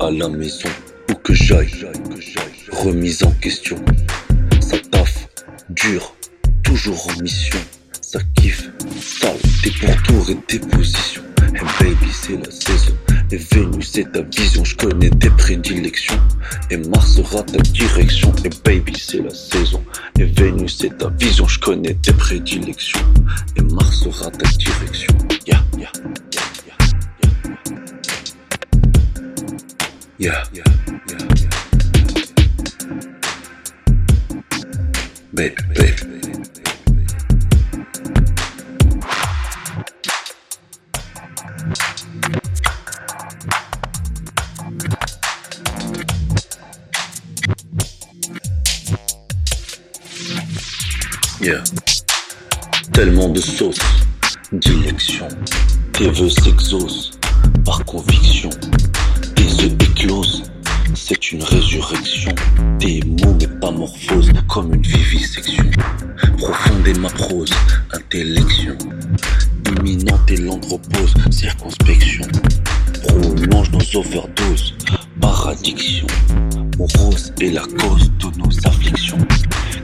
à la maison, où que j'aille, remise en question. Ça taffe, dur, toujours en mission. Ça kiffe, sale, des pourtours et des positions. Hey baby, c'est la saison. Et Vénus, c'est ta vision. Je connais tes prédilections. Et Mars sera ta direction. Et baby, c'est la saison. Et Vénus, c'est ta vision. Je connais tes prédilections. Et Mars sera ta direction. Yeah, yeah. Yeah, yeah, yeah. Tellement de sauce, dilection. Tes vœux s'exaucent par conviction. C'est une résurrection. Tes mots métamorphosent comme une vivisection. Ma prose, intellection. Imminente et l'andropose, circonspection. Prolonge nos overdoses, par addiction. Rose est la cause de nos afflictions.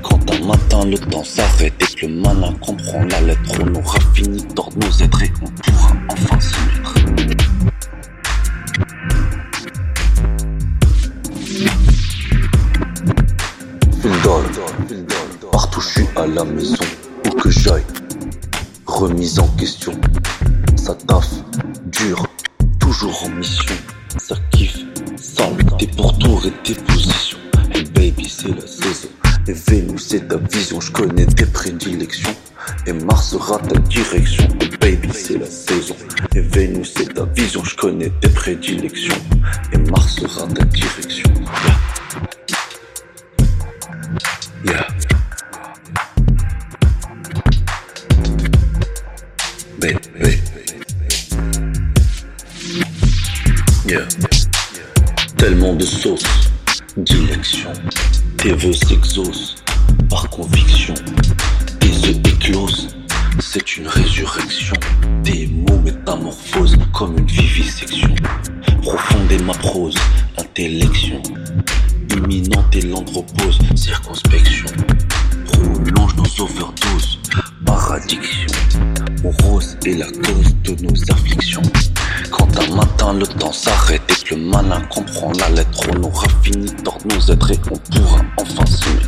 Quand un matin le temps s'arrête et que le malin comprend la lettre, on aura fini d'ordre nos êtres et on pourra enfin s'y mettre. Partout je suis à la maison, où que j'aille, remise en question. Ça taffe, dur, toujours en mission. Ça kiffe, sale, des pourtours et des positions. Hey baby, c'est la saison. Et Vénus, c'est ta vision. Je connais tes prédilections. Et Mars sera ta direction. Et baby, c'est la saison. Et Vénus, c'est ta vision. Je connais tes prédilections. Et Mars sera ta direction. Tellement de sauce, dilection. Tes vœux s'exaucent par conviction. Tes œufs éclosent, c'est une résurrection. Tes mots métamorphosent comme une vivisection. Profonde est ma prose, intellection. Imminente est l'andropose, circonspection. Est la cause de nos afflictions. Quand un matin le temps s'arrête et que le malin comprend la lettre, on aura fini d'ordre nos êtres et on pourra enfin s'y